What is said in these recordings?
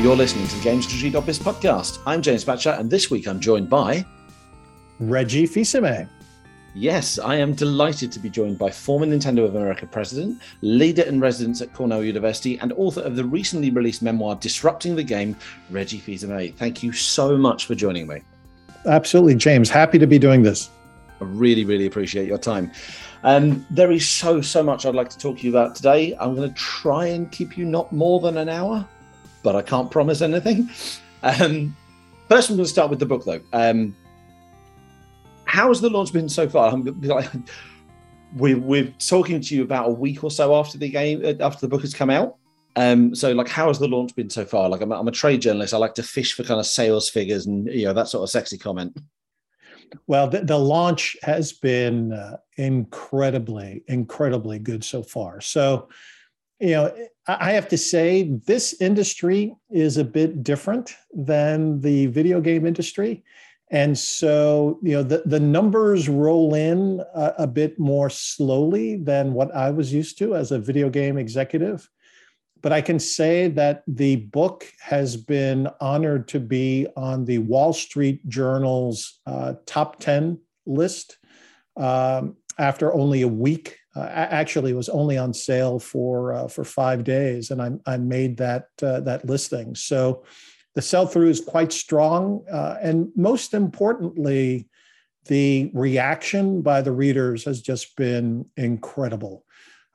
You're listening to the GamesIndustry.biz podcast. I'm James Batchelor, and this week I'm joined by Reggie Fils-Aimé. Yes, I am delighted to be joined by former Nintendo of America president, leader in residence at Cornell University, and author of the recently released memoir Disrupting the Game, Reggie Fils-Aimé. Thank you so much for joining me. Absolutely, James. Happy to be doing this. I really, really appreciate your time. Um, there is so, so much I'd like to talk to you about today. I'm going to try and keep you not more than an hour, but I can't promise anything. Um, first, I'm going to start with the book, though. Um, how has the launch been so far? I'm, like, we're, we're talking to you about a week or so after the game, uh, after the book has come out. Um, so, like, how has the launch been so far? Like, I'm, I'm a trade journalist. I like to fish for kind of sales figures and you know that sort of sexy comment. Well, the, the launch has been uh, incredibly, incredibly good so far. So, you know, I have to say this industry is a bit different than the video game industry. And so, you know, the, the numbers roll in a, a bit more slowly than what I was used to as a video game executive but I can say that the book has been honored to be on the Wall Street Journal's uh, top 10 list um, after only a week. Uh, actually, was only on sale for uh, for five days, and I, I made that uh, that listing. So the sell through is quite strong, and most importantly, the reaction by the readers has just been incredible.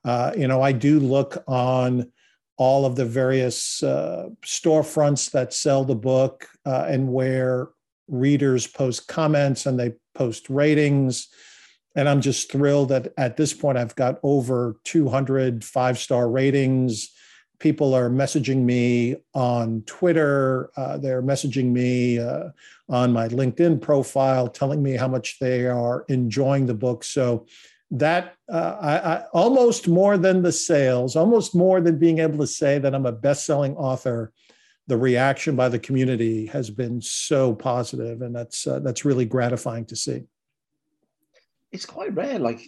You know, I do look on all of the various uh, storefronts that sell the book uh, and where readers post comments and they post ratings. And I'm just thrilled that at this point I've got over 200 five star ratings. People are messaging me on Twitter. Uh, they're messaging me uh, on my LinkedIn profile, telling me how much they are enjoying the book. So that uh, I, I, almost more than the sales, almost more than being able to say that I'm a best-selling author, the reaction by the community has been so positive, and that's uh, that's really gratifying to see. It's quite rare. Like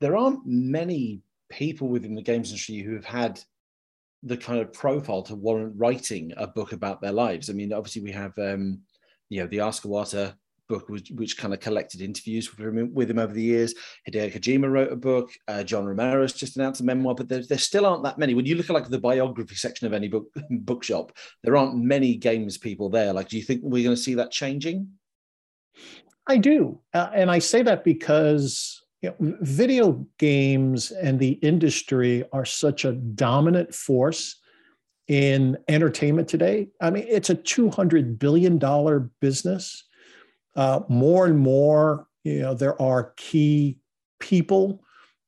there aren't many people within the games industry who have had the kind of profile to warrant writing a book about their lives. I mean, obviously we have um, you know the Ask Iwata book which, which kind of collected interviews with him, with him over the years. Hideo Kojima wrote a book. Uh, John Romero's just announced a memoir, but there, there still aren't that many. When you look at like the biography section of any book bookshop, there aren't many games people there. Like, do you think we're going to see that changing? I do, uh, and I say that because you know, video games and the industry are such a dominant force in entertainment today. I mean, it's a two hundred billion dollar business uh, more and more, you know, there are key people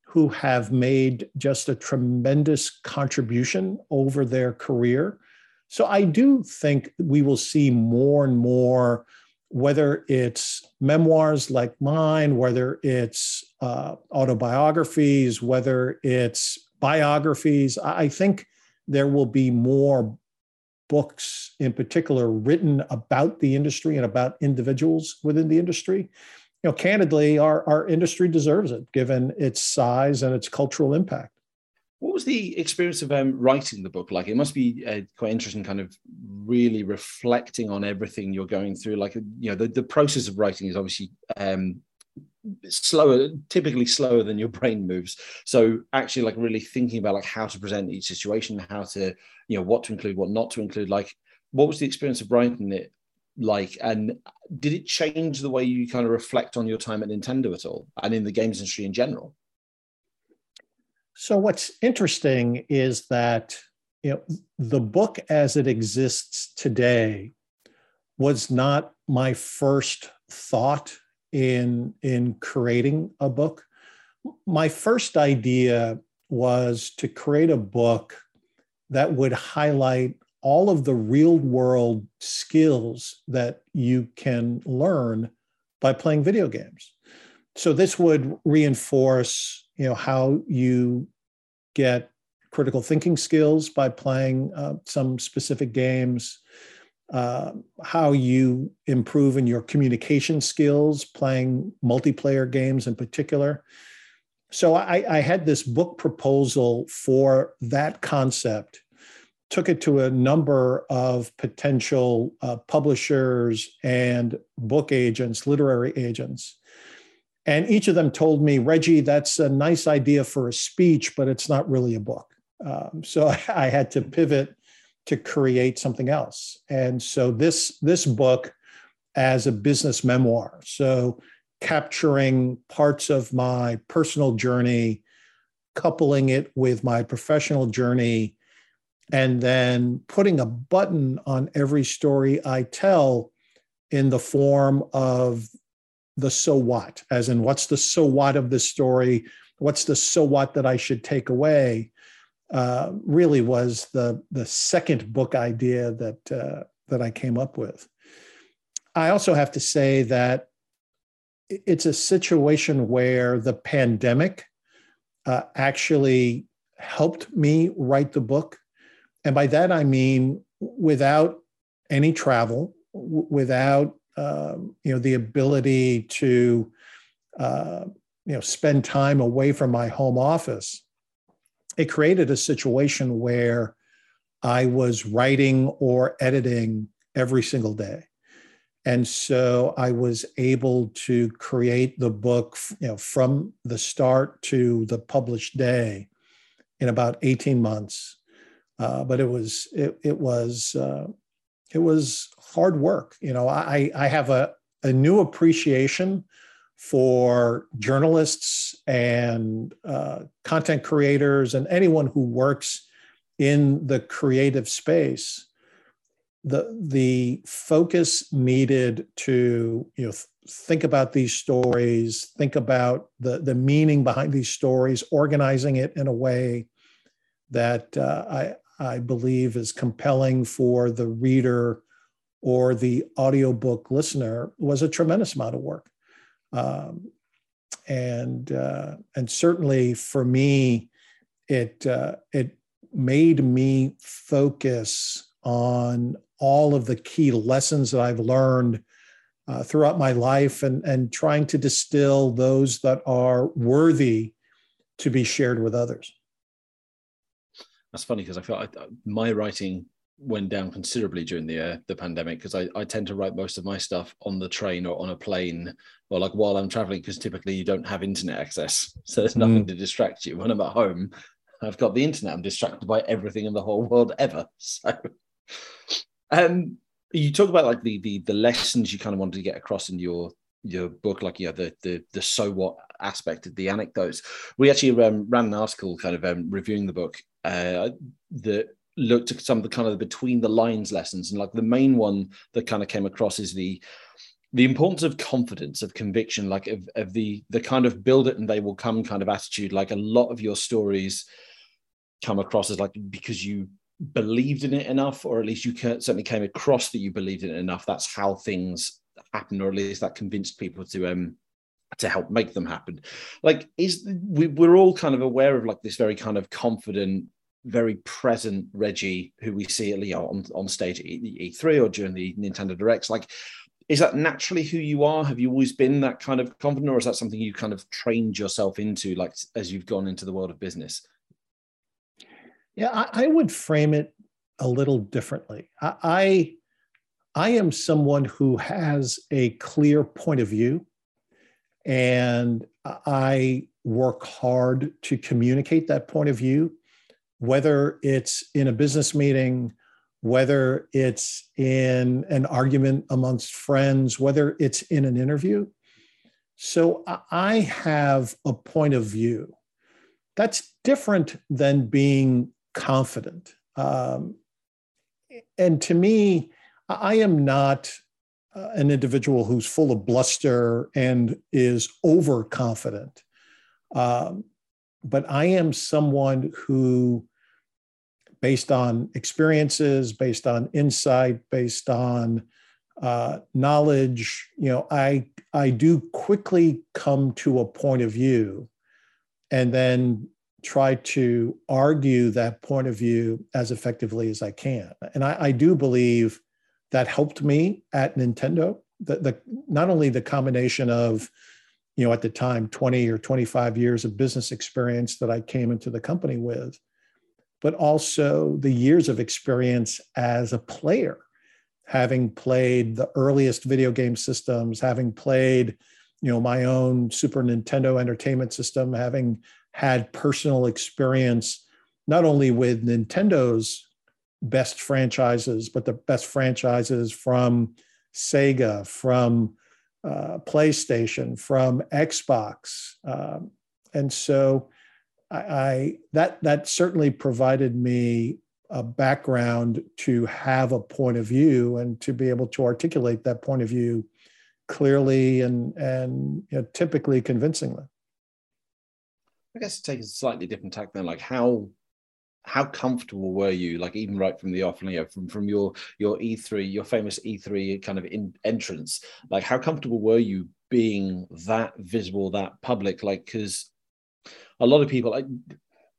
who have made just a tremendous contribution over their career. So I do think we will see more and more, whether it's memoirs like mine, whether it's uh, autobiographies, whether it's biographies. I think there will be more books in particular written about the industry and about individuals within the industry you know candidly our, our industry deserves it given its size and its cultural impact what was the experience of um, writing the book like? It must be uh, quite interesting kind of really reflecting on everything you're going through like you know the, the process of writing is obviously um, slower typically slower than your brain moves. So actually like really thinking about like how to present each situation how to you know what to include what not to include like what was the experience of writing it like? And did it change the way you kind of reflect on your time at nintendo at all and in the games industry in general so what's interesting is that you know the book as it exists today was not my first thought in in creating a book. My first idea was to create a book that would highlight all of the real world skills that you can learn by playing video games. So this would reinforce you know how you get critical thinking skills by playing uh, some specific games uh, how you improve in your communication skills playing multiplayer games in particular so I, I, had this book proposal for that concept took it to a number of potential uh, publishers and book agents, literary agents. And each of them told me, Reggie, that's a nice idea for a speech, but it's not really a book. Um, so I had to pivot to create something else. And so this, this book as a business memoir. So capturing parts of my personal journey, coupling it with my professional journey, and then putting a button on every story I tell in the form of the so what, as in what's the so what of the story, what's the so what that I should take away, uh, really was the the second book idea that uh, that I came up with. I also have to say that it's a situation where the pandemic uh, actually helped me write the book. And by that, I mean without any travel, w- without um, you know the ability to uh, you know spend time away from my home office, it created a situation where I was writing or editing every single day. And so I was able to create the book, you know, from the start to the published day in about 18 months. Uh, but it was it, it was uh, it was hard work. You know, I I have a a new appreciation for journalists and uh, content creators and anyone who works in the creative space. The the focus needed to you know think about these stories, think about the the meaning behind these stories, organizing it in a way that uh, I I believe is compelling for the reader or the audiobook listener was a tremendous amount of work. Um, and uh, and certainly for me, it uh, it made me focus on all of the key lessons that I've learned uh, throughout my life, and and trying to distill those that are worthy to be shared with others that's funny because I felt I, my writing went down considerably during the uh, the pandemic because I, I tend to write most of my stuff on the train or on a plane or like while I'm traveling because typically you don't have internet access so there's nothing mm. to distract you. When I'm at home I've got the internet. I'm distracted by everything in the whole world ever so. Um you talk about like the the the lessons you kind of wanted to get across in your your book like yeah the the the so what aspect of the anecdotes. We actually um, ran an article kind of um, reviewing the book uh, that looked at some of the kind of between the lines lessons. And like the main one that kind of came across is the the importance of confidence of conviction like of, of the the kind of build it and they will come kind of attitude. Like a lot of your stories come across as like because you believed in it enough or at least you certainly came across that you believed in it enough that's how things happen or at least that convinced people to um to help make them happen. Like is we, we're all kind of aware of like this very kind of confident very present Reggie, who we see at Leo on, on stage at E3 or during the Nintendo Directs. Like, is that naturally who you are? Have you always been that kind of confident, or is that something you kind of trained yourself into, like as you've gone into the world of business? Yeah, I, I would frame it a little differently. I, I I am someone who has a clear point of view, and I work hard to communicate that point of view whether it's in a business meeting, whether it's in an argument amongst friends, whether it's in an interview. So I have a point of view. That's different than being confident. Um, and to me, I am not uh, an individual who's full of bluster and is overconfident. Um, but I am someone who, based on experiences, based on insight, based on uh, knowledge, you know, I I do quickly come to a point of view, and then try to argue that point of view as effectively as I can. And I, I do believe that helped me at Nintendo. The, the not only the combination of you know, at the time, 20 or 25 years of business experience that I came into the company with, but also the years of experience as a player, having played the earliest video game systems, having played, you know, my own Super Nintendo Entertainment System, having had personal experience not only with Nintendo's best franchises, but the best franchises from Sega, from uh, PlayStation, from Xbox, um, and so I, I that that certainly provided me a background to have a point of view and to be able to articulate that point of view clearly and and you know, typically convincingly. I guess to take a slightly different tack then, like how how comfortable were you like even right from the off you know from from your your e3 your famous e3 kind of in, entrance like how comfortable were you being that visible that public like because a lot of people like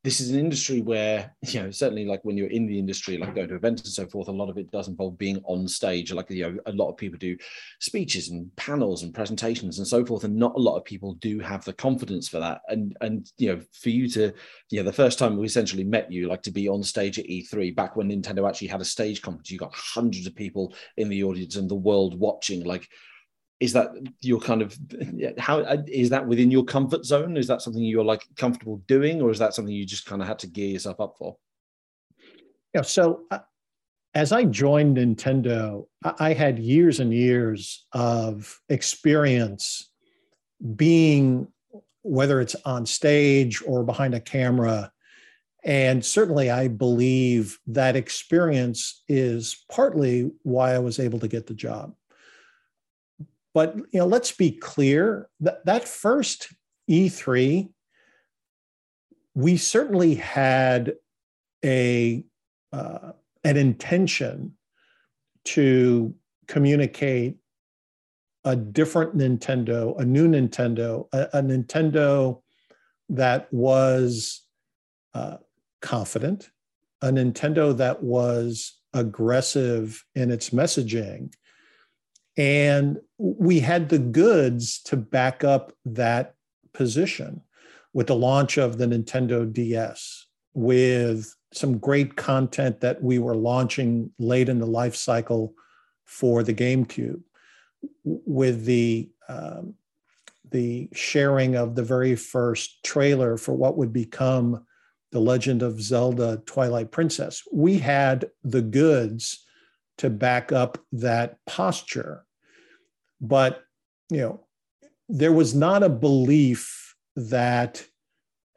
this is an industry where you know certainly like when you're in the industry like going to events and so forth a lot of it does involve being on stage. Like you know a lot of people do speeches and panels and presentations and so forth and not a lot of people do have the confidence for that. And and you know for you to you know the first time we essentially met you like to be on stage at E3 back when Nintendo actually had a stage conference you got hundreds of people in the audience and the world watching like is that your kind of how is that within your comfort zone? Is that something you're like comfortable doing or is that something you just kind of had to gear yourself up for? Yeah so uh, as i joined nintendo i had years and years of experience being whether it's on stage or behind a camera and certainly i believe that experience is partly why i was able to get the job but you know, let's be clear that that first E3, we certainly had a uh, an intention to communicate a different Nintendo, a new Nintendo, a, a Nintendo that was uh, confident, a Nintendo that was aggressive in its messaging, and we had the goods to back up that position with the launch of the Nintendo DS, with some great content that we were launching late in the life cycle for the GameCube, with the um, the sharing of the very first trailer for what would become the Legend of Zelda Twilight Princess. We had the goods to back up that posture but you know there was not a belief that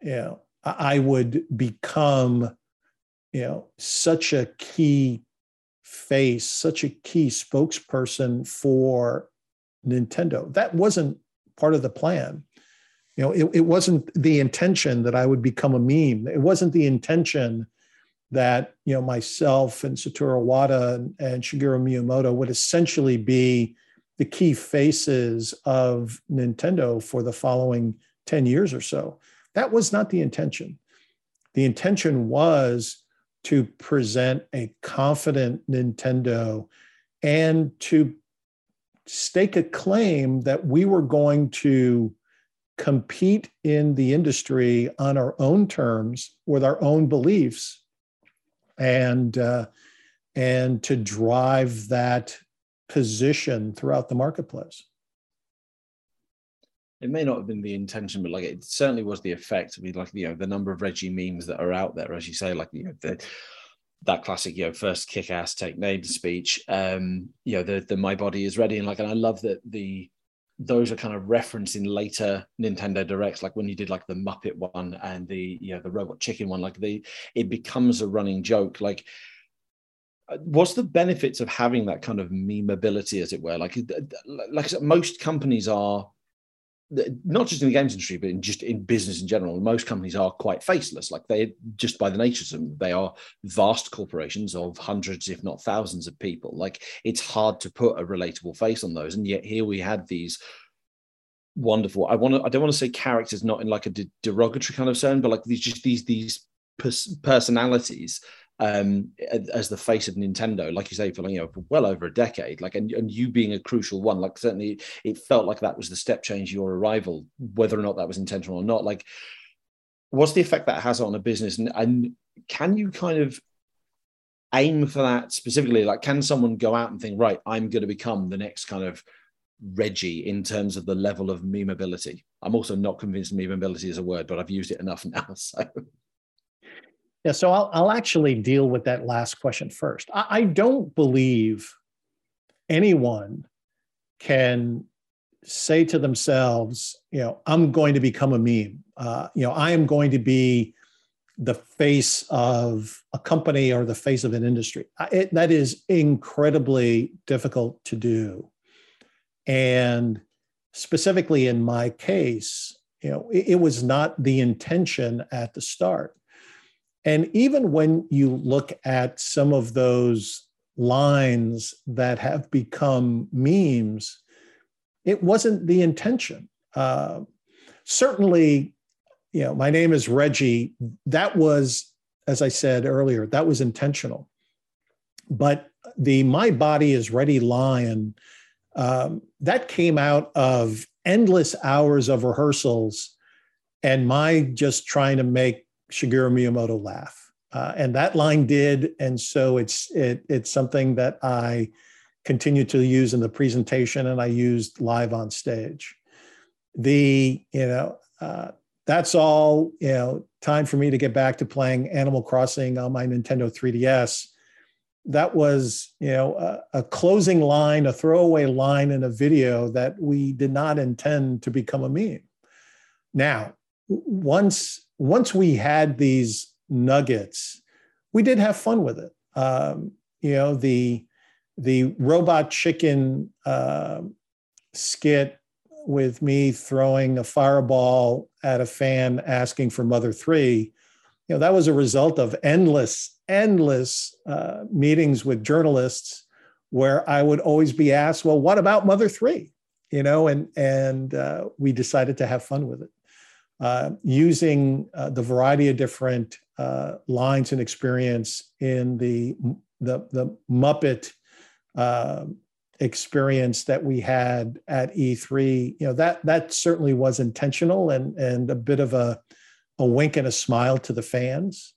you know i would become you know such a key face such a key spokesperson for nintendo. That wasn't part of the plan. You know it, it wasn't the intention that i would become a meme. It wasn't the intention that you know myself and satoru iwata and, and shigeru miyamoto would essentially be the key faces of Nintendo for the following 10 years or so. That was not the intention. The intention was to present a confident Nintendo and to stake a claim that we were going to compete in the industry on our own terms with our own beliefs and uh, and to drive that position throughout the marketplace. It may not have been the intention, but like it certainly was the effect. I mean, like you know, the number of Reggie memes that are out there, as you say, like you know, the, that classic, you know, first kick ass take name speech. Um, you know, the the my body is ready, and like, and I love that the those are kind of referenced in later Nintendo Directs, like when you did like the Muppet one and the you know the Robot Chicken one, like the it becomes a running joke. Like what's the benefits of having that kind of memeability as it were? Like like said, most companies are not just in the games industry but in just in business in general most companies are quite faceless. Like they just by the nature of them they are vast corporations of hundreds if not thousands of people. Like it's hard to put a relatable face on those. And yet here we had these wonderful i want to i don't want to say characters not in like a derogatory kind of sense but like these just these these personalities um, as the face of Nintendo, like you say, for you know for well over a decade. Like, and, and you being a crucial one, like certainly it felt like that was the step change your arrival, whether or not that was intentional or not. Like, what's the effect that has on a business? And, and can you kind of aim for that specifically? Like, can someone go out and think, right, I'm going to become the next kind of Reggie in terms of the level of memeability? I'm also not convinced memeability is a word, but I've used it enough now. So. Yeah, so I'll, I'll actually deal with that last question first. I, I don't believe anyone can say to themselves, you know, I'm going to become a meme. Uh, you know, I am going to be the face of a company or the face of an industry. It, that is incredibly difficult to do. And specifically in my case, you know, it, it was not the intention at the start. And even when you look at some of those lines that have become memes, it wasn't the intention. Uh, certainly, you know, my name is Reggie. That was, as I said earlier, that was intentional. But the My Body is Ready line, um, that came out of endless hours of rehearsals and my just trying to make Shigeru Miyamoto laugh. Uh, and that line did. And so it's it, it's something that I continue to use in the presentation and I used live on stage. The, you know, uh, that's all, you know, time for me to get back to playing Animal Crossing on my Nintendo 3DS. That was, you know, a, a closing line, a throwaway line in a video that we did not intend to become a meme. Now, once once we had these nuggets, we did have fun with it. Um, you know, the the robot chicken uh, skit with me throwing a fireball at a fan asking for Mother 3, you know, that was a result of endless, endless uh, meetings with journalists where I would always be asked, well, what about Mother 3? You know, and, and uh, we decided to have fun with it. Uh, using uh, the variety of different uh, lines and experience in the, the, the Muppet uh, experience that we had at E3, you know, that that certainly was intentional and and a bit of a a wink and a smile to the fans.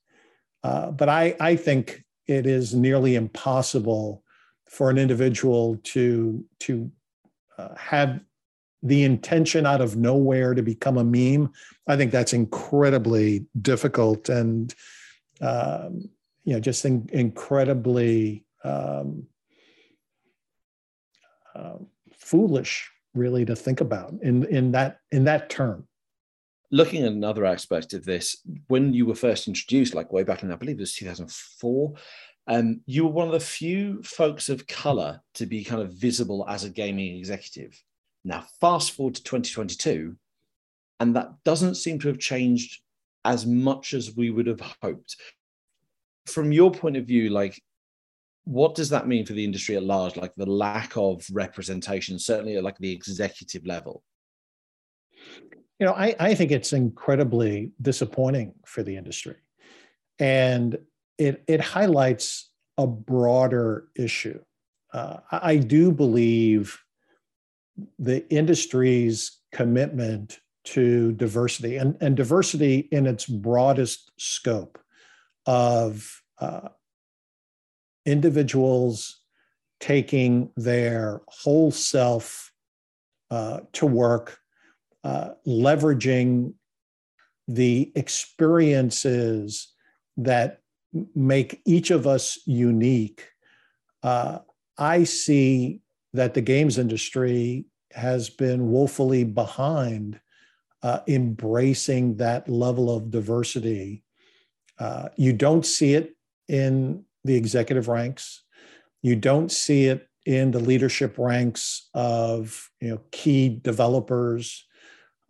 Uh, but I I think it is nearly impossible for an individual to to uh, have the intention out of nowhere to become a meme. I think that's incredibly difficult and um, you know just in, incredibly um, uh, foolish really to think about in in that in that term looking at another aspect of this when you were first introduced like way back in i believe it was 2004 um, you were one of the few folks of color to be kind of visible as a gaming executive now fast forward to 2022 and that doesn't seem to have changed as much as we would have hoped. From your point of view like what does that mean for the industry at large like the lack of representation certainly at like the executive level? You know i, I think it's incredibly disappointing for the industry. And it, it highlights a broader issue. Uh, i do believe the industry's commitment to diversity and, and diversity in its broadest scope of uh, individuals taking their whole self uh, to work, uh, leveraging the experiences that make each of us unique. Uh, I see that the games industry has been woefully behind uh, embracing that level of diversity. Uh, you don't see it in the executive ranks. You don't see it in the leadership ranks of you know key developers.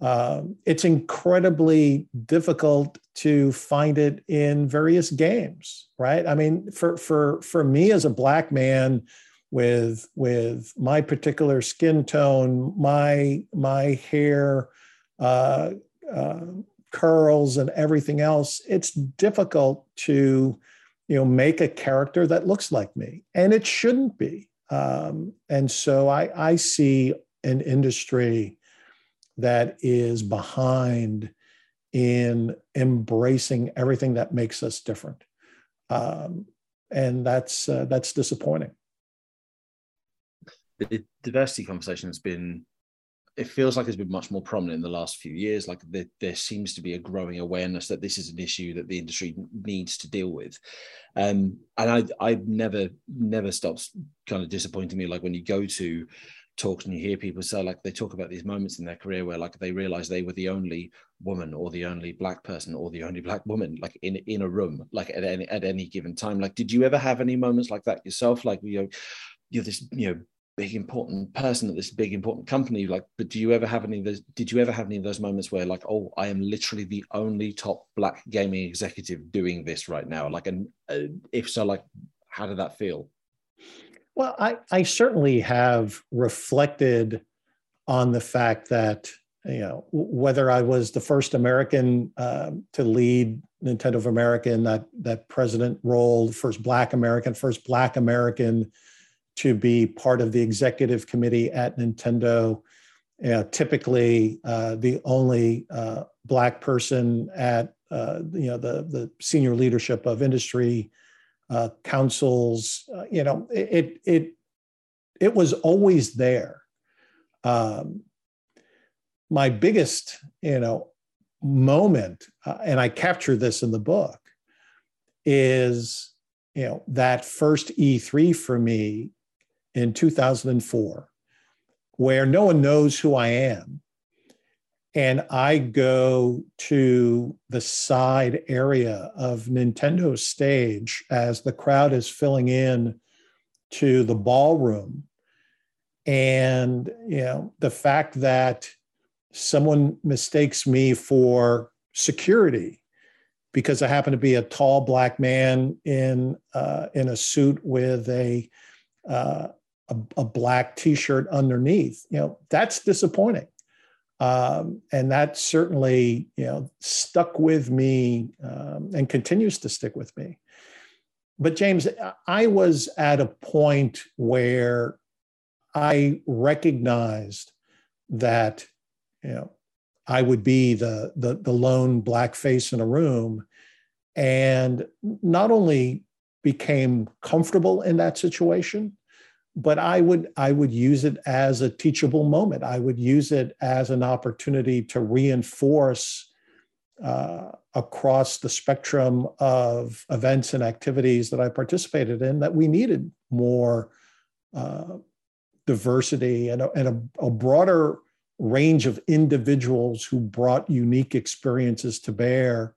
Uh, it's incredibly difficult to find it in various games, right? I mean, for for for me as a black man with with my particular skin tone, my my hair, uh, uh, curls, and everything else, it's difficult to you know make a character that looks like me and it shouldn't be um, and so I, I see an industry that is behind in embracing everything that makes us different. Um, and that's uh, that's disappointing. The diversity conversation has been it feels like it's been much more prominent in the last few years. Like there, there seems to be a growing awareness that this is an issue that the industry needs to deal with. Um, and I, I've never, never stops kind of disappointing me. Like when you go to talks and you hear people say, like they talk about these moments in their career where like they realize they were the only woman or the only black person or the only black woman like in in a room like at any at any given time. Like, did you ever have any moments like that yourself? Like you know, you're this you know big important person at this big important company like but do you ever have any of those did you ever have any of those moments where like oh i am literally the only top black gaming executive doing this right now? Like and uh, if so like how did that feel? Well i i certainly have reflected on the fact that you know whether i was the first american uh, to lead nintendo of america in that that president role first black american first black american to be part of the executive committee at Nintendo. Uh, typically, uh, the only uh, black person at uh, you know the the senior leadership of industry uh, councils. Uh, you know, it it it was always there. Um, my biggest you know moment, and I capture this in the book, is you know that first E3 for me in 2004 where no one knows who I am. And I go to the side area of Nintendo stage as the crowd is filling in to the ballroom. And, you know, the fact that someone mistakes me for security because I happen to be a tall black man in uh, in a suit with a uh, a, a black t-shirt underneath you know that's disappointing. Um, and that certainly you know stuck with me um, and continues to stick with me. But james i was at a point where i recognized that you know i would be the the, the lone black face in a room and not only became comfortable in that situation but I would I would use it as a teachable moment. I would use it as an opportunity to reinforce uh, across the spectrum of events and activities that I participated in that we needed more uh, diversity and, a, and a, a broader range of individuals who brought unique experiences to bear,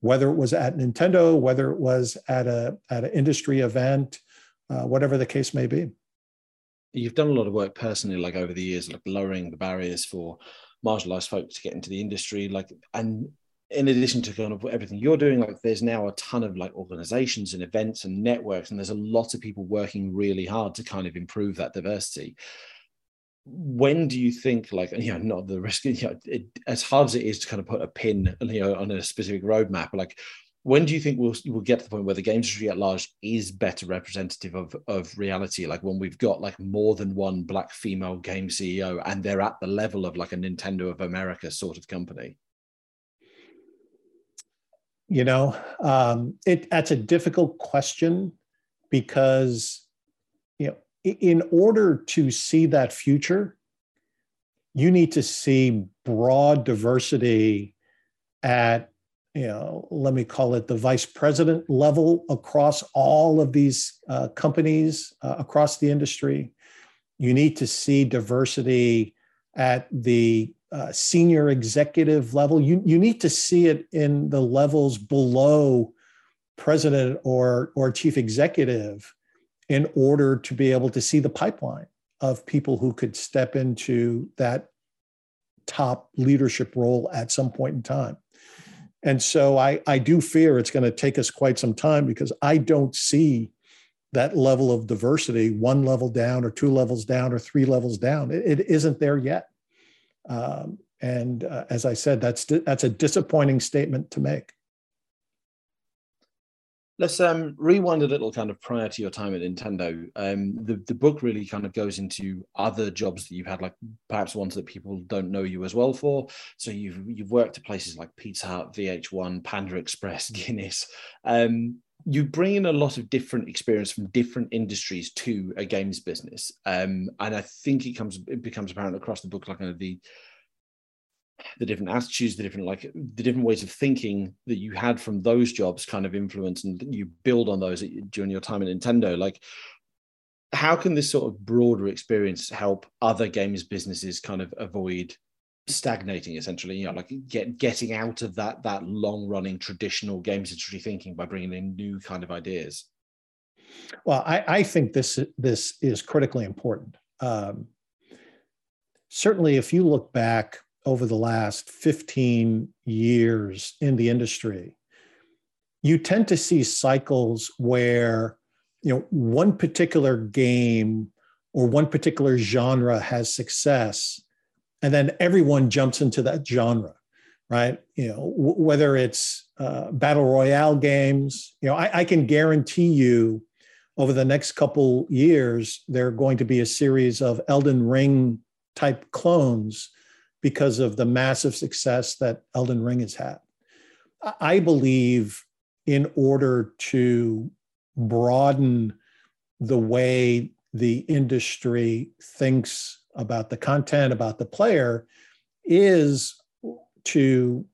whether it was at Nintendo, whether it was at a at an industry event, uh, whatever the case may be you've done a lot of work personally, like over the years, like lowering the barriers for marginalized folks to get into the industry, like and in addition to kind of everything you're doing, like there's now a ton of like organizations and events and networks, and there's a lot of people working really hard to kind of improve that diversity. When do you think, like, you know, not the risk, you know, it, as hard as it is to kind of put a pin, you know, on a specific roadmap, like, when do you think we'll, we'll get to the point where the game industry at large is better representative of, of reality? Like when we've got like more than one black female game ceo and they're at the level of like a nintendo of america sort of company? You know um, it that's a difficult question because you know in order to see that future you need to see broad diversity at you know, let me call it the vice president level across all of these uh, companies uh, across the industry. You need to see diversity at the uh, senior executive level. You, you need to see it in the levels below president or, or chief executive in order to be able to see the pipeline of people who could step into that top leadership role at some point in time. And so I, I do fear it's going to take us quite some time because I don't see that level of diversity one level down or two levels down or three levels down. it, it isn't there yet. Um, and uh, as I said, that's that's a disappointing statement to make. Let's um, rewind a little kind of prior to your time at Nintendo. Um, the, the book really kind of goes into other jobs that you've had, like perhaps ones that people don't know you as well for. So you've you've worked at places like Pizza Hut, VH1, Panda Express, Guinness. Um, you bring in a lot of different experience from different industries to a games business, um, and I think it comes it becomes apparent across the book, like kind of the the different attitudes, the different like the different ways of thinking that you had from those jobs kind of influence, and you build on those during your time at Nintendo. Like, how can this sort of broader experience help other games businesses kind of avoid stagnating essentially? You know like get getting out of that that long running traditional games industry thinking by bringing in new kind of ideas? Well i, I think this this is critically important. Um, certainly if you look back over the last 15 years in the industry you tend to see cycles where you know one particular game or one particular genre has success and then everyone jumps into that genre right? You know w- whether it's uh, battle royale games you know I, I, can guarantee you over the next couple years there are going to be a series of elden ring type clones because of the massive success that elden ring has had. I believe in order to broaden the way the industry thinks about the content, about the player, is to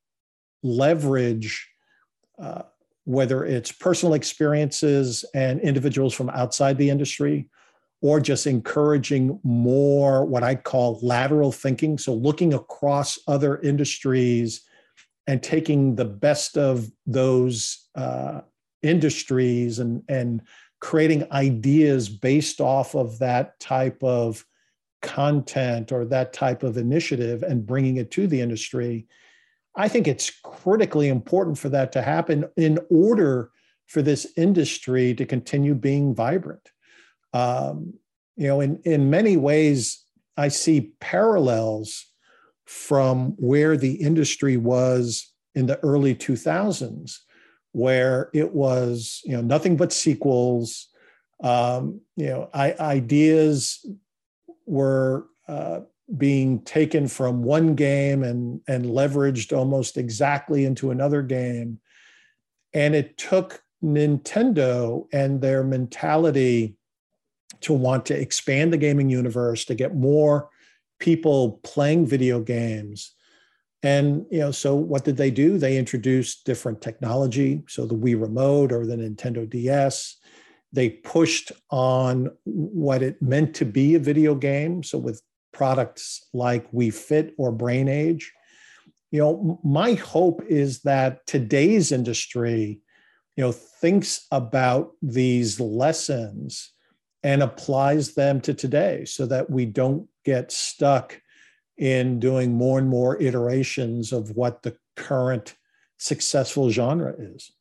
leverage uh, whether it's personal experiences and individuals from outside the industry or just encouraging more what I call lateral thinking. So, looking across other industries and taking the best of those uh, industries and, and creating ideas based off of that type of content or that type of initiative and bringing it to the industry, I think it's critically important for that to happen in order for this industry to continue being vibrant. Um, you know, in, in many ways, I see parallels from where the industry was in the early 2000s, where it was, you know, nothing but sequels, um, you know, I, ideas were uh, being taken from one game and, and leveraged almost exactly into another game. And it took Nintendo and their mentality to want to expand the gaming universe, to get more people playing video games. And you know, so what did they do? They introduced different technology, so the Wii Remote or the Nintendo DS. They pushed on what it meant to be a video game. So with products like Wii Fit or Brain Age, you know, my hope is that today's industry, you know, thinks about these lessons and applies them to today so that we don't get stuck in doing more and more iterations of what the current successful genre is.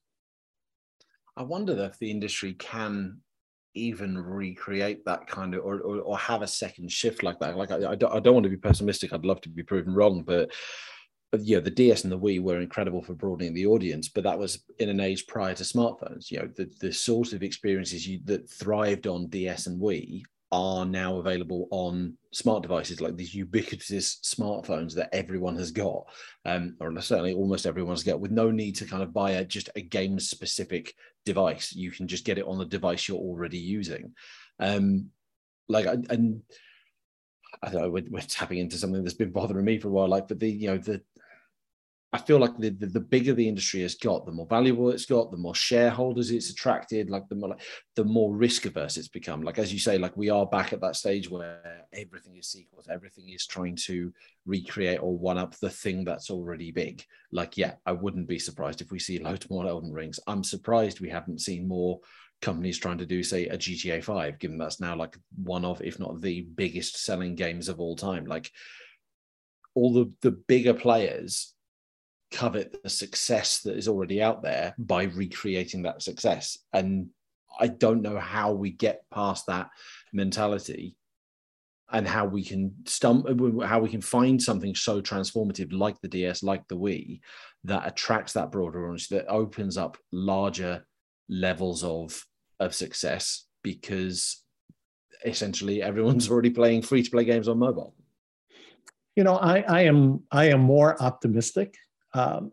I wonder if the industry can even recreate that kind of or, or, or have a second shift like that. Like I, I, don't, I don't want to be pessimistic. I'd love to be proven wrong, but but yeah, the DS and the Wii were incredible for broadening the audience, but that was in an age prior to smartphones. You know, the, the sort of experiences you, that thrived on DS and Wii are now available on smart devices like these ubiquitous smartphones that everyone has got, um, or certainly almost everyone's got, with no need to kind of buy a, just a game specific device. You can just get it on the device you're already using. Um, like, and I don't know, we're, we're tapping into something that's been bothering me for a while. Like, but the you know the I feel like the, the, the, bigger the industry has got, the more valuable it's got, the more shareholders it's attracted, like the more like, the more risk averse it's become. Like as you say, like we are back at that stage where everything is sequels, everything is trying to recreate or one up the thing that's already big. Like, yeah, I wouldn't be surprised if we see loads more Elden Rings. I'm surprised we haven't seen more companies trying to do, say, a GTA 5, given that's now like one of, if not the biggest selling games of all time. Like all the the bigger players covet the success that is already out there by recreating that success. And I don't know how we get past that mentality and how we can stump how we can find something so transformative like the DS, like the Wii, that attracts that broader audience, that opens up larger levels of of success because essentially everyone's already playing free to play games on mobile. You know, I, I am I am more optimistic, um,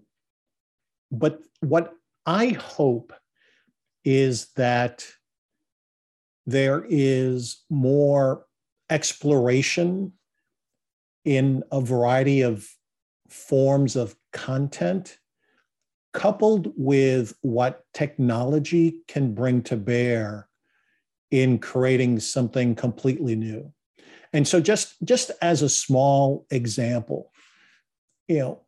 but what I hope is that there is more exploration in a variety of forms of content, coupled with what technology can bring to bear in creating something completely new. And so just, just as a small example, you know,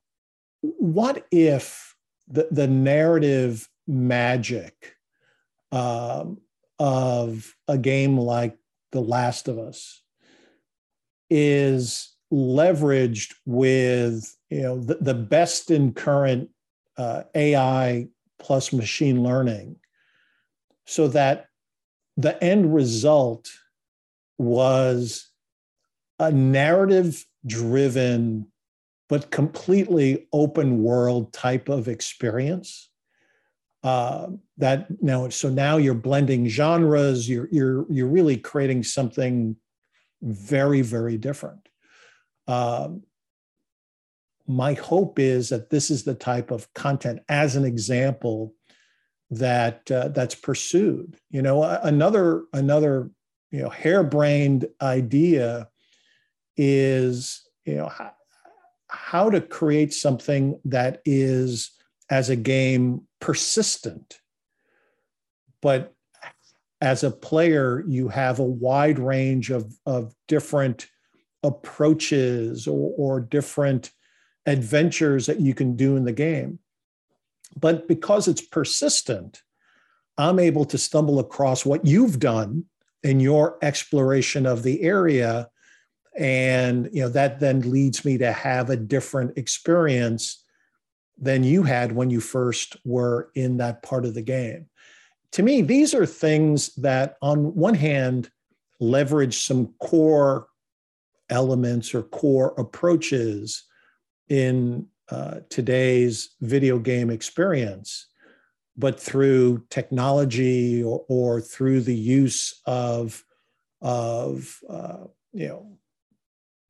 what if the, the narrative magic um, of a game like The Last of Us is leveraged with you know the, the best in current uh, AI plus machine learning, so that the end result was a narrative driven but completely open world type of experience uh, that now so now you're blending genres you're you're you're really creating something very very different. Um, my hope is that this is the type of content as an example that uh, that's pursued. You know another another you know harebrained idea is you know how, to create something that is as a game persistent. But as a player you have a wide range of, of different approaches or, or different adventures that you can do in the game. But because it's persistent i'm able to stumble across what you've done in your exploration of the area and you know that then leads me to have a different experience than you had when you first were in that part of the game. To me, these are things that, on one hand, leverage some core elements or core approaches in uh, today's video game experience, but through technology or, or through the use of, of uh, you know,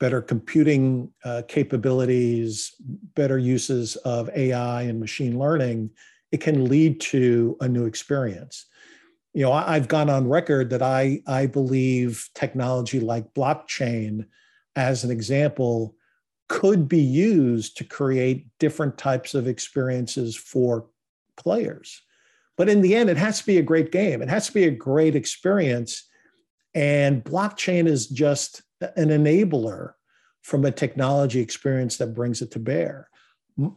better computing uh, capabilities, better uses of AI and machine learning, it can lead to a new experience. You know, I, have gone on record that I, I believe technology like blockchain, as an example, could be used to create different types of experiences for players. But in the end, it has to be a great game. It has to be a great experience. And blockchain is just an enabler from a technology experience that brings it to bear.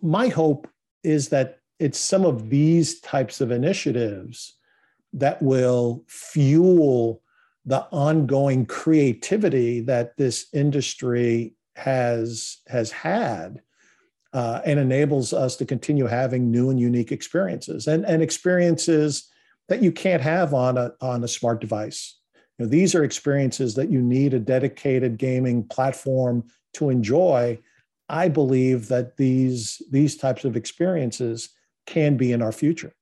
My hope is that it's some of these types of initiatives that will fuel the ongoing creativity that this industry has has had uh, and enables us to continue having new and unique experiences and, and experiences that you can't have on a, on a smart device know, these are experiences that you need a dedicated gaming platform to enjoy. I believe that these these types of experiences can be in our future.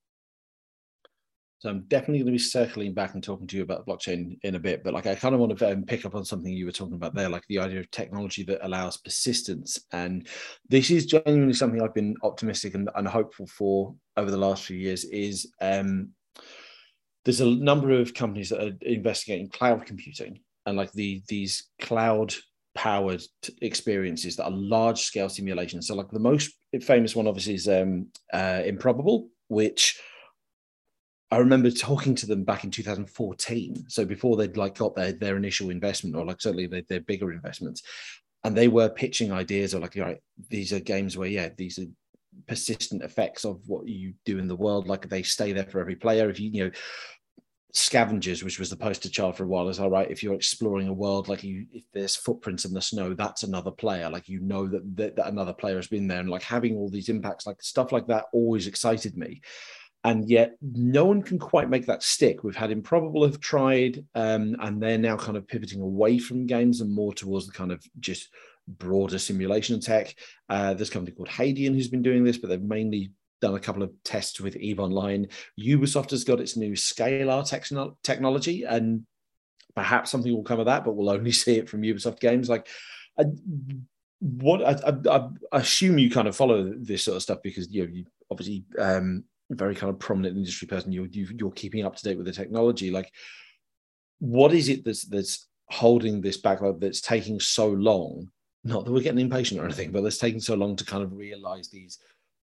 So I'm definitely going to be circling back and talking to you about blockchain in a bit, but like I kind of want to um, pick up on something you were talking about there, like the idea of technology that allows persistence. And this is genuinely something I've been optimistic and, and hopeful for over the last few years. Is um, there's a number of companies that are investigating cloud computing and like the these cloud powered experiences that are large scale simulations so like the most famous one obviously is um, uh, improbable which I remember talking to them back in 2014. So before they'd like got their their initial investment or like certainly their, their bigger investments, and they were pitching ideas or like, right, these are games where yeah, these are persistent effects of what you do in the world. Like they stay there for every player. If you, you know, scavengers, which was the poster child for a while, is all right. If you're exploring a world, like you, if there's footprints in the snow, that's another player. Like you know that, that, that another player has been there, and like having all these impacts, like stuff like that, always excited me. And yet, no one can quite make that stick. We've had Improbable have tried, um, and they're now kind of pivoting away from games and more towards the kind of just broader simulation tech. Uh, there's a company called Hadean who's been doing this, but they've mainly done a couple of tests with Eve Online. Ubisoft has got its new Scalar techn- technology, and perhaps something will come of that, but we'll only see it from Ubisoft games. Like, I, what I, I, I, assume you kind of follow this sort of stuff because you know you obviously um, very kind of prominent industry person. You're you, you are keeping up to date with the technology. Like, what is it that's that's holding this backlog that's taking so long? Not that we're getting impatient or anything, but it's taking so long to kind of realize these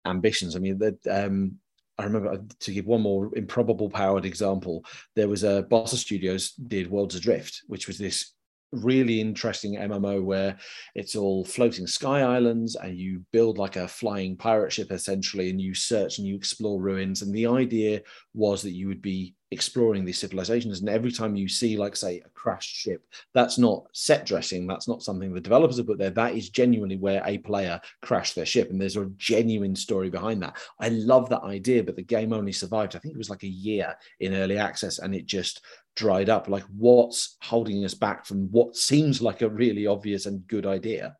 ambitions. I mean, that um, I remember uh, to give one more improbable powered example. There was a Bossa Studios did Worlds Adrift, which was this really interesting MMO where it's all floating sky islands and you build like a flying pirate ship essentially and you search and you explore ruins. And the idea was that you would be exploring these civilizations. And every time you see, like, say, a crashed ship, that's not set dressing. That's not something the developers have put there. That is genuinely where a player crashed their ship. And there's a genuine story behind that. I love that idea, but the game only survived, I think it was like a year in early access and it just dried up. Like, what's holding us back from what seems like a really obvious and good idea?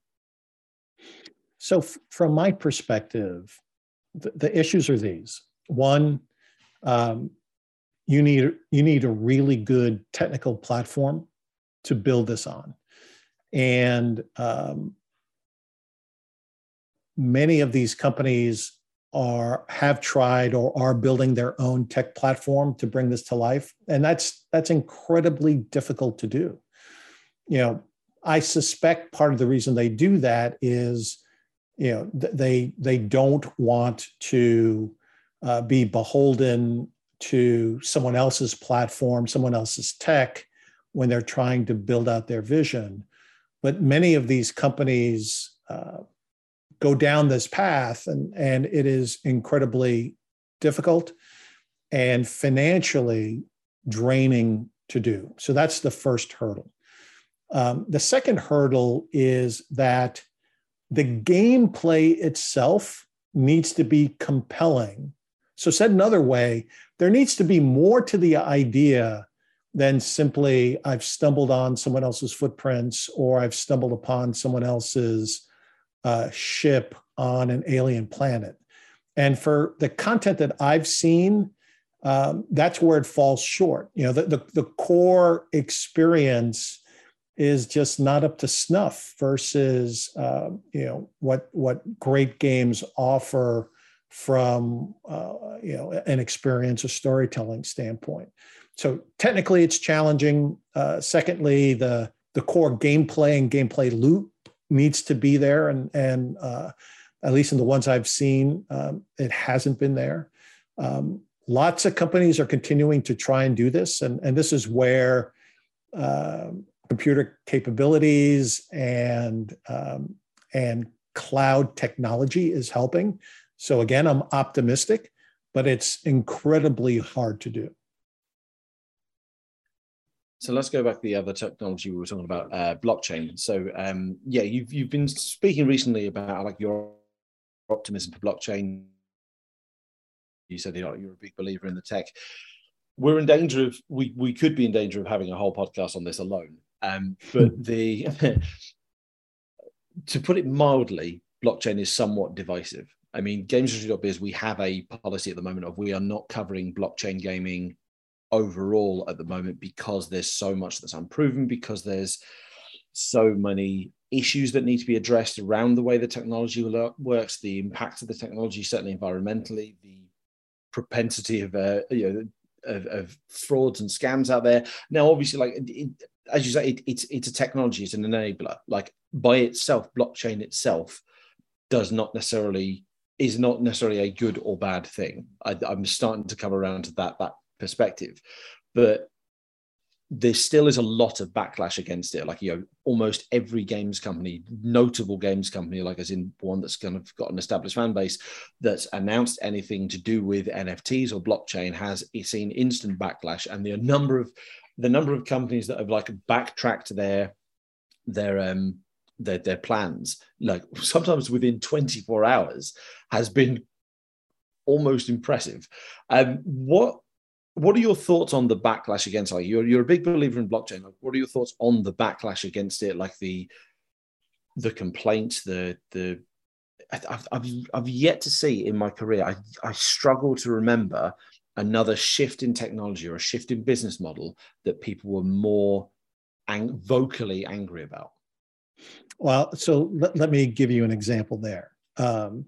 So, f- from my perspective, the, the, issues are these. One, um, you need you need a really good technical platform to build this on, and um, many of these companies are have tried or are building their own tech platform to bring this to life. And that's that's incredibly difficult to do. You know i suspect part of the reason they do that is you know they they don't want to uh, be beholden to someone else's platform someone else's tech when they're trying to build out their vision. But many of these companies uh, go down this path and and it is incredibly difficult and financially draining to do. So that's the first hurdle. Um, the second hurdle is that the gameplay itself needs to be compelling. So said another way there needs to be more to the idea than simply i've stumbled on someone else's footprints or i've stumbled upon someone else's uh, ship on an alien planet. And for the content that I've seen, um, that's where it falls short. You know, the, the, the core experience is just not up to snuff versus uh, you know what what great games offer from uh, you know an experience or storytelling standpoint. So technically, it's challenging. Uh, secondly, the the core gameplay and gameplay loop needs to be there, and and uh, at least in the ones I've seen, um, it hasn't been there. Um, lots of companies are continuing to try and do this, and and this is where uh, computer capabilities and um, and cloud technology is helping. So again, I'm optimistic, but it's incredibly hard to do. So let's go back to the other technology we were talking about, uh, blockchain. So um, yeah, you've you've been speaking recently about like your optimism for blockchain. You said you know, you're a big believer in the tech. We're in danger of we we could be in danger of having a whole podcast on this alone. Um, but hmm. the to put it mildly, blockchain is somewhat divisive. I mean, Games GamesIndustry.biz, we have a policy at the moment of we are not covering blockchain gaming overall at the moment because there's so much that's unproven, because there's so many issues that need to be addressed around the way the technology works, the impact of the technology, certainly environmentally, the propensity of uh, you know of, of, frauds and scams out there. Now, obviously, like it, as you say, it, it's it's a technology, it's an enabler. Like by itself, blockchain itself does not necessarily is not necessarily a good or bad thing. I, I'm starting to come around to that that perspective. But there still is a lot of backlash against it. Like, you know, almost every games company, notable games company, like as in one that's kind of got an established fan base, that's announced anything to do with NFTs or blockchain has seen instant backlash. And the number of the number of companies that have like backtracked their their um their their plans, like sometimes within 24 hours, has been almost impressive. Um, what what are your thoughts on the backlash against like you're you're a big believer in blockchain like what are your thoughts on the backlash against it like the the complaints the the I've, I've, I've yet to see in my career, I, I struggle to remember another shift in technology or a shift in business model that people were more ang- vocally angry about. Well, so let, let me give you an example there. Um,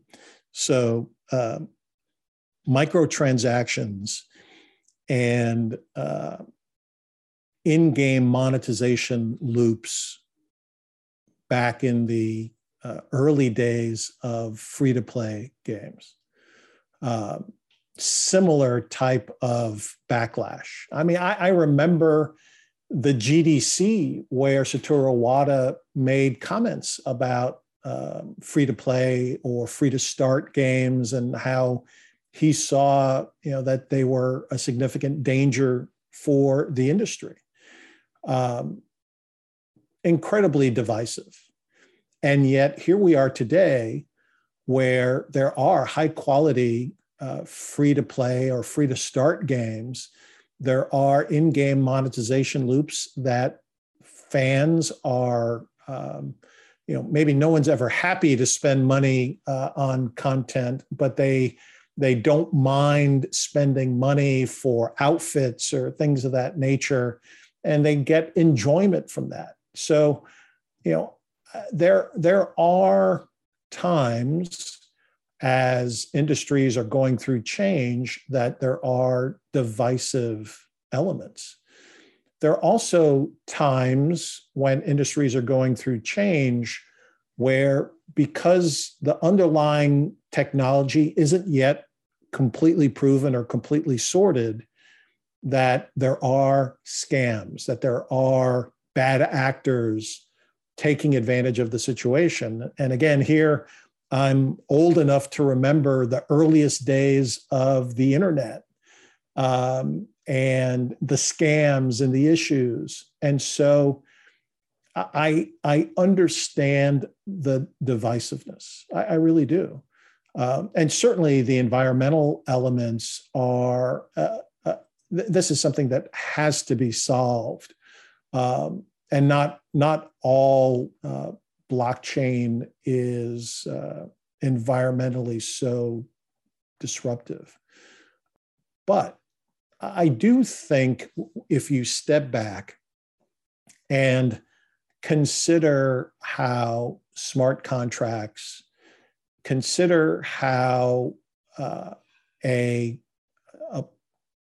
so, uh, microtransactions and uh, in game monetization loops back in the uh, early days of free to play games. Uh, similar type of backlash. I mean, I, I remember the GDC where Satoru Iwata made comments about um, free to play or free to start games and how he saw you know that they were a significant danger for the industry. Um, incredibly divisive. And yet here we are today where there are high quality uh, free to play or free to start games. There are in game monetization loops that fans are, um, you know, maybe no one's ever happy to spend money uh, on content, but they they don't mind spending money for outfits or things of that nature, and they get enjoyment from that. So, you know, uh, there there are times as industries are going through change that there are divisive elements. There are also times when industries are going through change where, because the underlying technology isn't yet completely proven or completely sorted, that there are scams, that there are bad actors taking advantage of the situation. And again, here, I'm old enough to remember the earliest days of the internet um, and the scams and the issues. And so I, I understand the divisiveness. I, I really do. Um, and certainly the environmental elements are, uh, uh, th- this is something that has to be solved. Um, and not, not all uh, blockchain is uh, environmentally so disruptive. But I do think if you step back and consider how smart contracts, consider how uh, a, a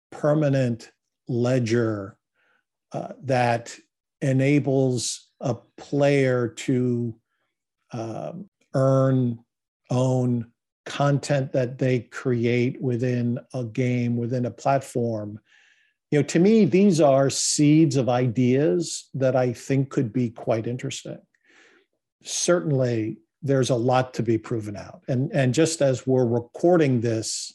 permanent ledger uh, that enables a player to um, earn, own content that they create within a game, within a platform. You know, to me, these are seeds of ideas that I think could be quite interesting. Certainly, there's a lot to be proven out. And, and just as we're recording this,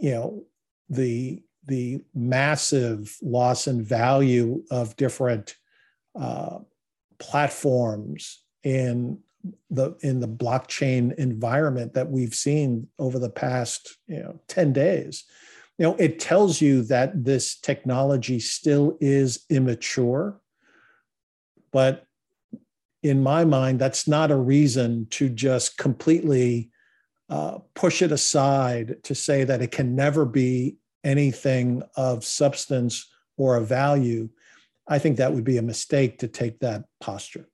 you know, the the massive loss in value of different uh, platforms in the in the blockchain environment that we've seen over the past you know 10 days you know it tells you that this technology still is immature but in my mind that's not a reason to just completely uh, push it aside to say that it can never be anything of substance or of value I think that would be a mistake to take that posture.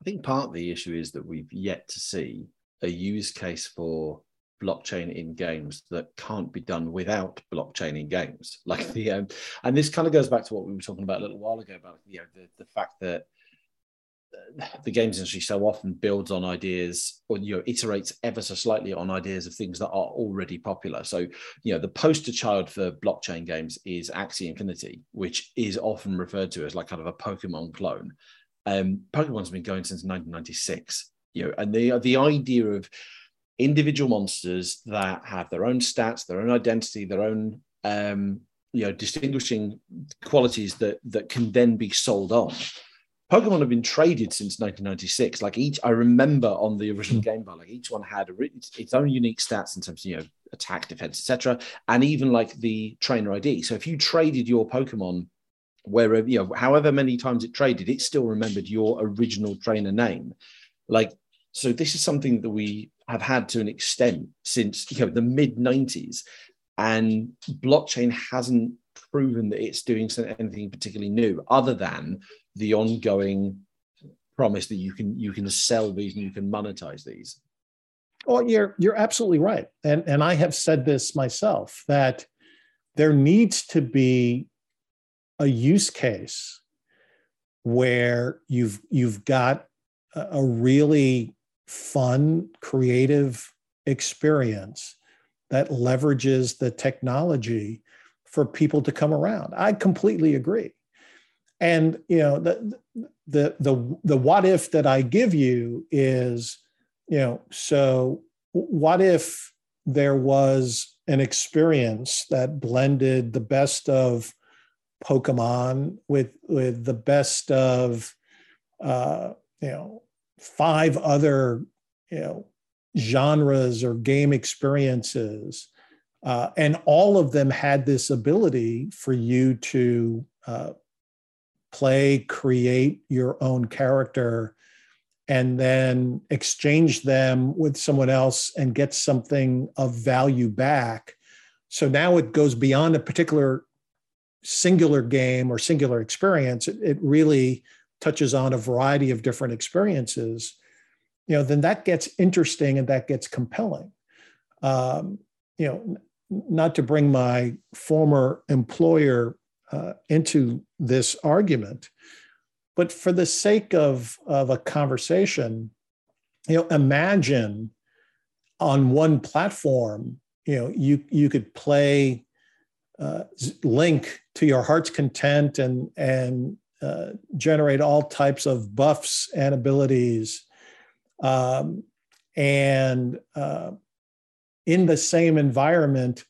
I think part of the issue is that we've yet to see a use case for blockchain in games that can't be done without blockchain in games. Like the um, and this kind of goes back to what we were talking about a little while ago about you know the, the fact that the games industry so often builds on ideas or you know iterates ever so slightly on ideas of things that are already popular so you know the poster child for blockchain games is axie infinity which is often referred to as like kind of a pokemon clone um pokemon's been going since 1996 you know and the the idea of individual monsters that have their own stats their own identity their own um you know distinguishing qualities that that can then be sold on Pokemon have been traded since 1996. Like each, I remember on the original mm. Game Boy, like each one had a, its own unique stats in terms of you know attack, defense, etc., and even like the trainer ID. So if you traded your Pokemon wherever you know, however many times it traded, it still remembered your original trainer name. Like So this is something that we have had to an extent since you know the mid 90s, and blockchain hasn't proven that it's doing anything particularly new other than the ongoing promise that you can you can sell these and you can monetize these. Well, you're you're absolutely right, and and I have said this myself that there needs to be a use case where you've you've got a really fun, creative experience that leverages the technology for people to come around. I completely agree. And you know the the the the what if that I give you is you know so what if there was an experience that blended the best of Pokemon with with the best of uh, you know five other you know genres or game experiences, uh, and all of them had this ability for you to uh, play, create your own character, and then exchange them with someone else and get something of value back. So now it goes beyond a particular singular game or singular experience, it, it really touches on a variety of different experiences, you know, then that gets interesting and that gets compelling. Um, you know, not to bring my former employer uh, into this argument, but for the sake of, of a conversation, you know, imagine on one platform, you know, you you could play uh, link to your heart's content and and uh, generate all types of buffs and abilities um, and uh, in the same environment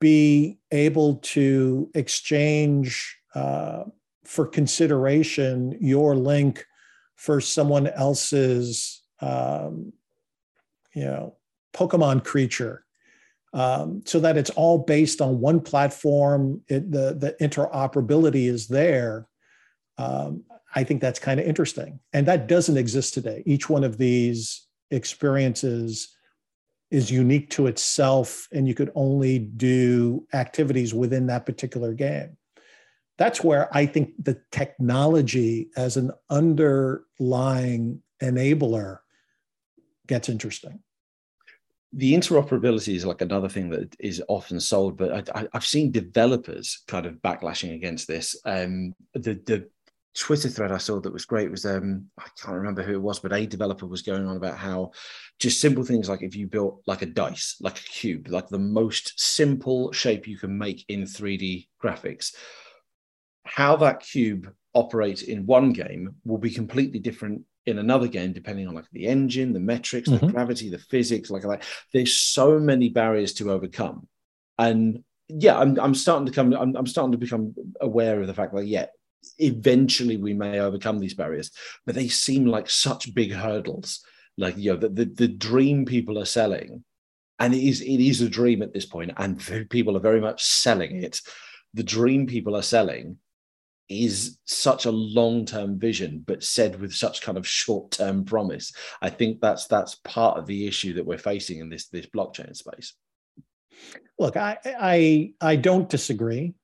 be able to exchange uh, for consideration your link for someone else's um, you know pokemon creature um, so that it's all based on one platform. It, the the interoperability is there. Um, I think that's kind of interesting, and that doesn't exist today. Each one of these experiences is unique to itself, and you could only do activities within that particular game. That's where I think the technology as an underlying enabler gets interesting the interoperability is like another thing that is often sold, but I, have seen developers kind of backlashing against this. Um, the the Twitter thread I saw that was great was um, I can't remember who it was, but a developer was going on about how just simple things like if you built like a dice, like a cube, like the most simple shape you can make in 3D graphics, how that cube operates in one game will be completely different in another game, depending on like the engine, the metrics, mm-hmm. the gravity, the physics, like like there's so many barriers to overcome. And yeah, I'm I'm starting to come, I'm, I'm starting to become aware of the fact that yeah, eventually we may overcome these barriers, but they seem like such big hurdles. Like you know, the, the, the dream people are selling, and it is it is a dream at this point, and people are very much selling it. The dream people are selling is such a long-term vision but said with such kind of short-term promise i think that's that's part of the issue that we're facing in this this blockchain space look i i i don't disagree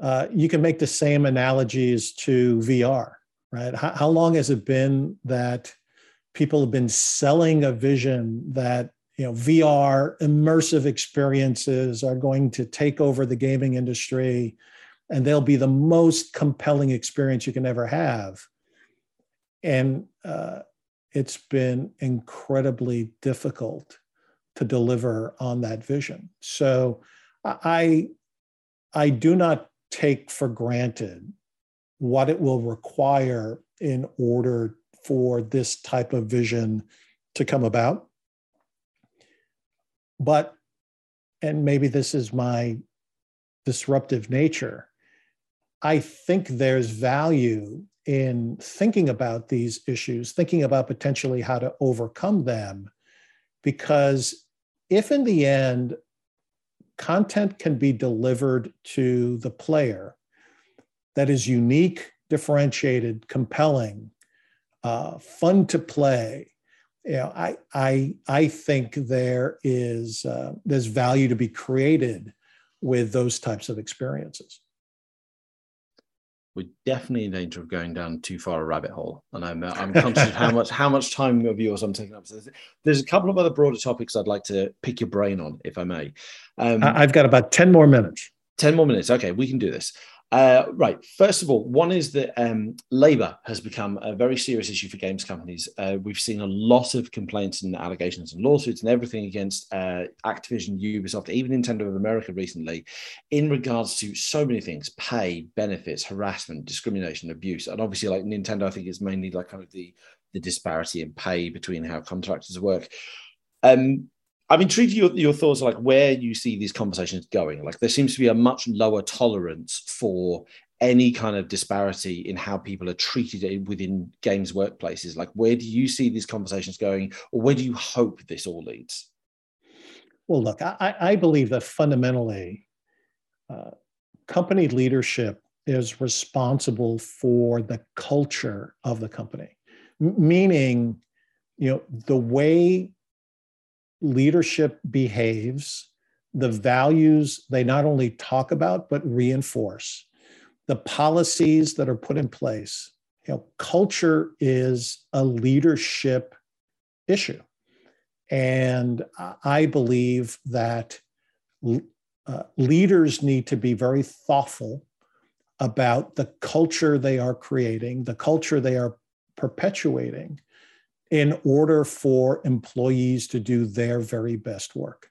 uh, you can make the same analogies to vr right how, how long has it been that people have been selling a vision that you know vr immersive experiences are going to take over the gaming industry and they'll be the most compelling experience you can ever have. And uh, it's been incredibly difficult to deliver on that vision. So I, I do not take for granted what it will require in order for this type of vision to come about. But, and maybe this is my disruptive nature, I think there's value in thinking about these issues, thinking about potentially how to overcome them. Because if in the end, content can be delivered to the player that is unique, differentiated, compelling, uh, fun to play, you know, I I I think there is uh, there's value to be created with those types of experiences. We're definitely in danger of going down too far a rabbit hole, and I'm uh, I'm conscious of how much how much time of yours I'm taking up. So there's a couple of other broader topics I'd like to pick your brain on, if I may. Um, I've got about ten more minutes. 10 more minutes. Okay, we can do this. Uh, right. First of all, one is that um, labor has become a very serious issue for games companies. Uh, we've seen a lot of complaints and allegations and lawsuits and everything against uh, Activision, Ubisoft, even Nintendo of America recently, in regards to so many things: pay, benefits, harassment, discrimination, abuse, and obviously, like Nintendo, I think is mainly like kind of the the disparity in pay between how contractors work. Um, I'm intrigued your your thoughts like where you see these conversations going. Like there seems to be a much lower tolerance for any kind of disparity in how people are treated within games workplaces. Like where do you see these conversations going, or where do you hope this all leads? Well, look, I, I believe that fundamentally, uh, company leadership is responsible for the culture of the company, M- meaning, you know, the way leadership behaves, the values they not only talk about, but reinforce, the policies that are put in place. You know, culture is a leadership issue. And I believe that uh, leaders need to be very thoughtful about the culture they are creating, the culture they are perpetuating, in order for employees to do their very best work.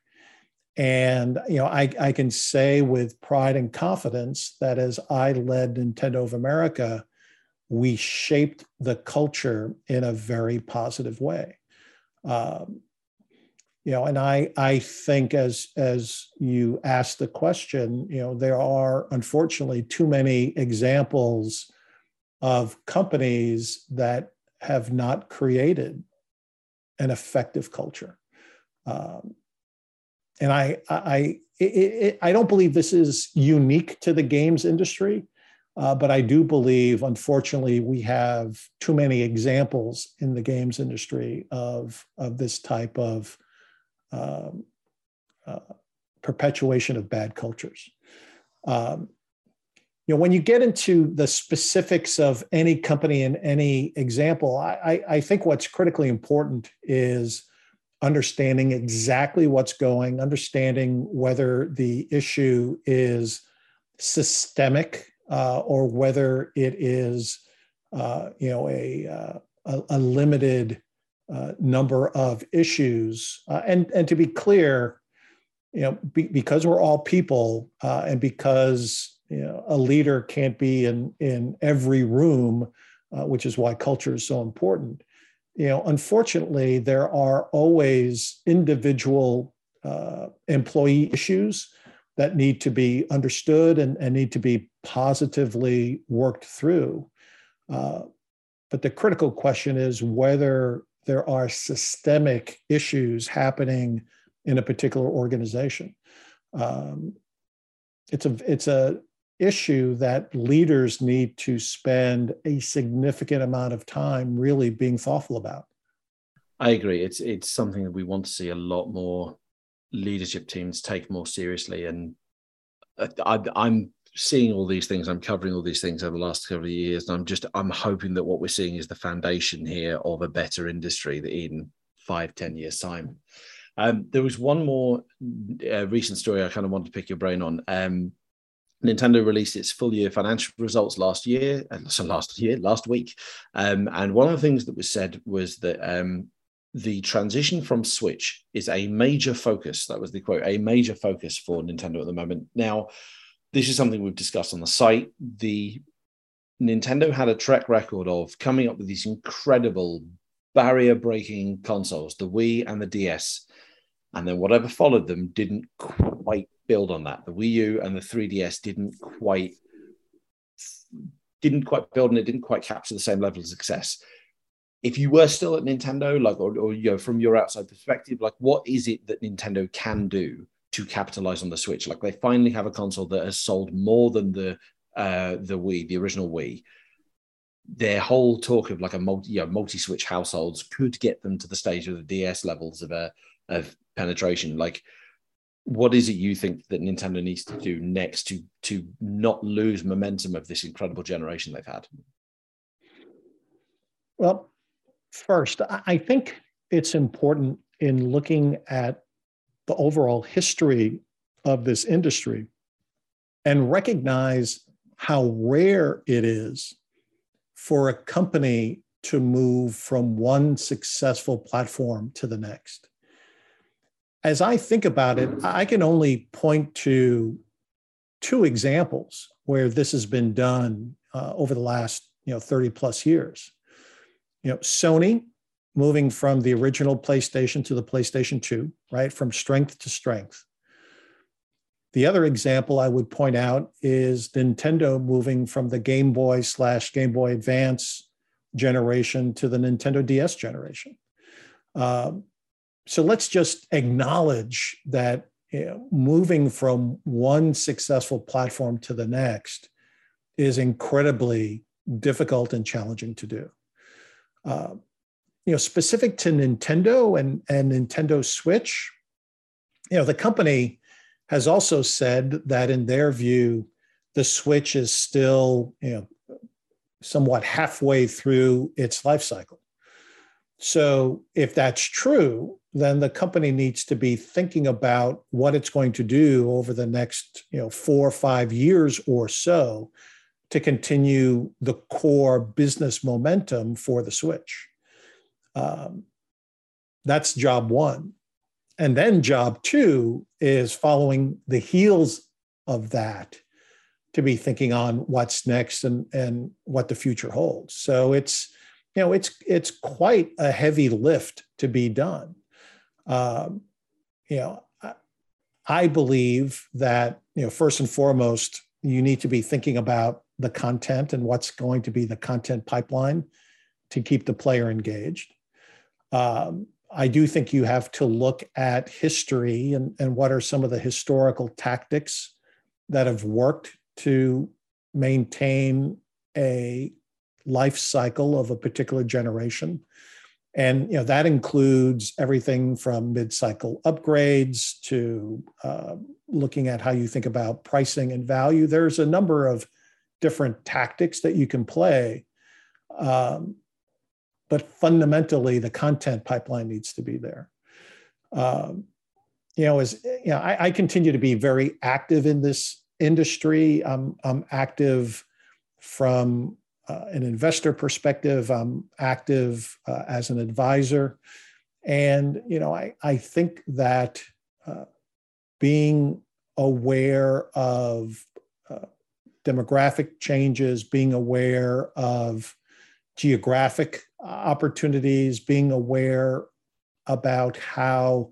And you know, I, I can say with pride and confidence that as I led Nintendo of America, we shaped the culture in a very positive way. Um, you know, and I I think as as you asked the question, you know, there are unfortunately too many examples of companies that have not created an effective culture. Um, and I, I, it, it, I don't believe this is unique to the games industry, uh, but I do believe, unfortunately, we have too many examples in the games industry of, of this type of um, uh, perpetuation of bad cultures. Um, you know when you get into the specifics of any company and any example I, I think what's critically important is understanding exactly what's going understanding whether the issue is systemic uh, or whether it is uh, you know a, uh, a, limited uh, number of issues. Uh, and and to be clear you know be, because we're all people and because you know, a leader can't be in in every room, uh, which is why culture is so important. You know, unfortunately, there are always individual uh, employee issues that need to be understood and, and need to be positively worked through. Uh, but the critical question is whether there are systemic issues happening in a particular organization. Um, it's a it's a issue that leaders need to spend a significant amount of time really being thoughtful about. I agree. It's it's something that we want to see a lot more leadership teams take more seriously. And I, am seeing all these things. I'm covering all these things over the last couple of years, and I'm just I'm hoping that what we're seeing is the foundation here of a better industry that in five ten years time. Um, there was one more uh, recent story I kind of wanted to pick your brain on. Um, Nintendo released its full year financial results last year, uh, so last year, last week, um, and one of the things that was said was that um, the transition from Switch is a major focus. That was the quote, a major focus for Nintendo at the moment. Now, this is something we've discussed on the site. The Nintendo had a track record of coming up with these incredible barrier breaking consoles, the Wii and the DS. And then whatever followed them didn't quite build on that. The Wii U and the 3DS didn't quite didn't quite build and it didn't quite capture the same level of success. If you were still at Nintendo, like or, or you know, from your outside perspective, like what is it that Nintendo can do to capitalize on the Switch? Like they finally have a console that has sold more than the uh, the Wii, the original Wii. their whole talk of like a multi, you know, multi-switch households could get them to the stage of the DS levels of a of penetration. Like, what is it you think that Nintendo needs to do next to to not lose momentum of this incredible generation they've had? Well, first, I think it's important in looking at the overall history of this industry and recognize how rare it is for a company to move from one successful platform to the next. As I think about it, I can only point to two examples where this has been done uh, over the last you know 30 plus years. You know, Sony moving from the original PlayStation to the PlayStation 2, right? From strength to strength. The other example I would point out is Nintendo moving from the Game Boy slash Game Boy Advance generation to the Nintendo DS generation. Um, so let's just acknowledge that you know, moving from one successful platform to the next is incredibly difficult and challenging to do. Uh, you know, specific to Nintendo and, and Nintendo Switch, you know, the company has also said that in their view, the Switch is still, you know, somewhat halfway through its life cycle. So if that's true, then the company needs to be thinking about what it's going to do over the next, you know, four or five years or so to continue the core business momentum for the Switch. Um, that's job one. And then job two is following the heels of that to be thinking on what's next and, and what the future holds. So it's, you know, it's it's quite a heavy lift to be done. Um, you know, I, I believe that you know first and foremost you need to be thinking about the content and what's going to be the content pipeline to keep the player engaged. Um, I do think you have to look at history and, and what are some of the historical tactics that have worked to maintain a life cycle of a particular generation. And you know that includes everything from mid-cycle upgrades to uh, looking at how you think about pricing and value. There's a number of different tactics that you can play. Um, but fundamentally the content pipeline needs to be there um, you know as you know I, I, continue to be very active in this industry i'm, I'm active from uh, an investor perspective i'm active uh, as an advisor and you know i, I think that uh, being aware of uh, demographic changes being aware of geographic opportunities, being aware about how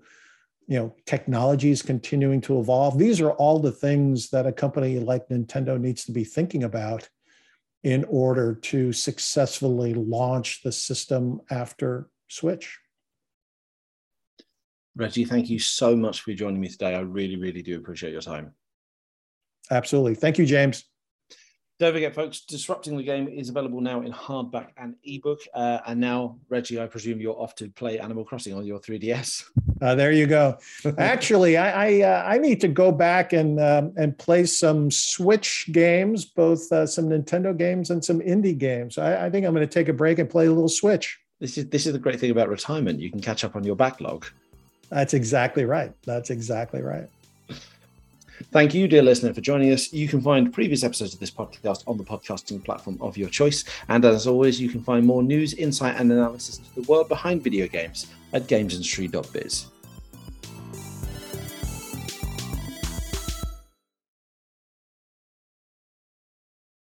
you know technology is continuing to evolve. These are all the things that a company like Nintendo needs to be thinking about in order to successfully launch the system after Switch. Reggie, thank you so much for joining me today. I really, really do appreciate your time. Absolutely. Thank you, James. Don't forget, folks, Disrupting the Game is available now in hardback and ebook. Uh, and now, Reggie, I presume you're off to play Animal Crossing on your 3DS. Uh, there you go. Actually, I I, uh, I, need to go back and um, and play some Switch games, both uh, some Nintendo games and some indie games. I, I think I'm going to take a break and play a little Switch. This is this is the great thing about retirement. You can catch up on your backlog. That's exactly right. That's exactly right. Thank you, dear listener, for joining us. You can find previous episodes of this podcast on the podcasting platform of your choice. And as always, you can find more news, insight, and analysis into the world behind video games at gamesindustry.biz.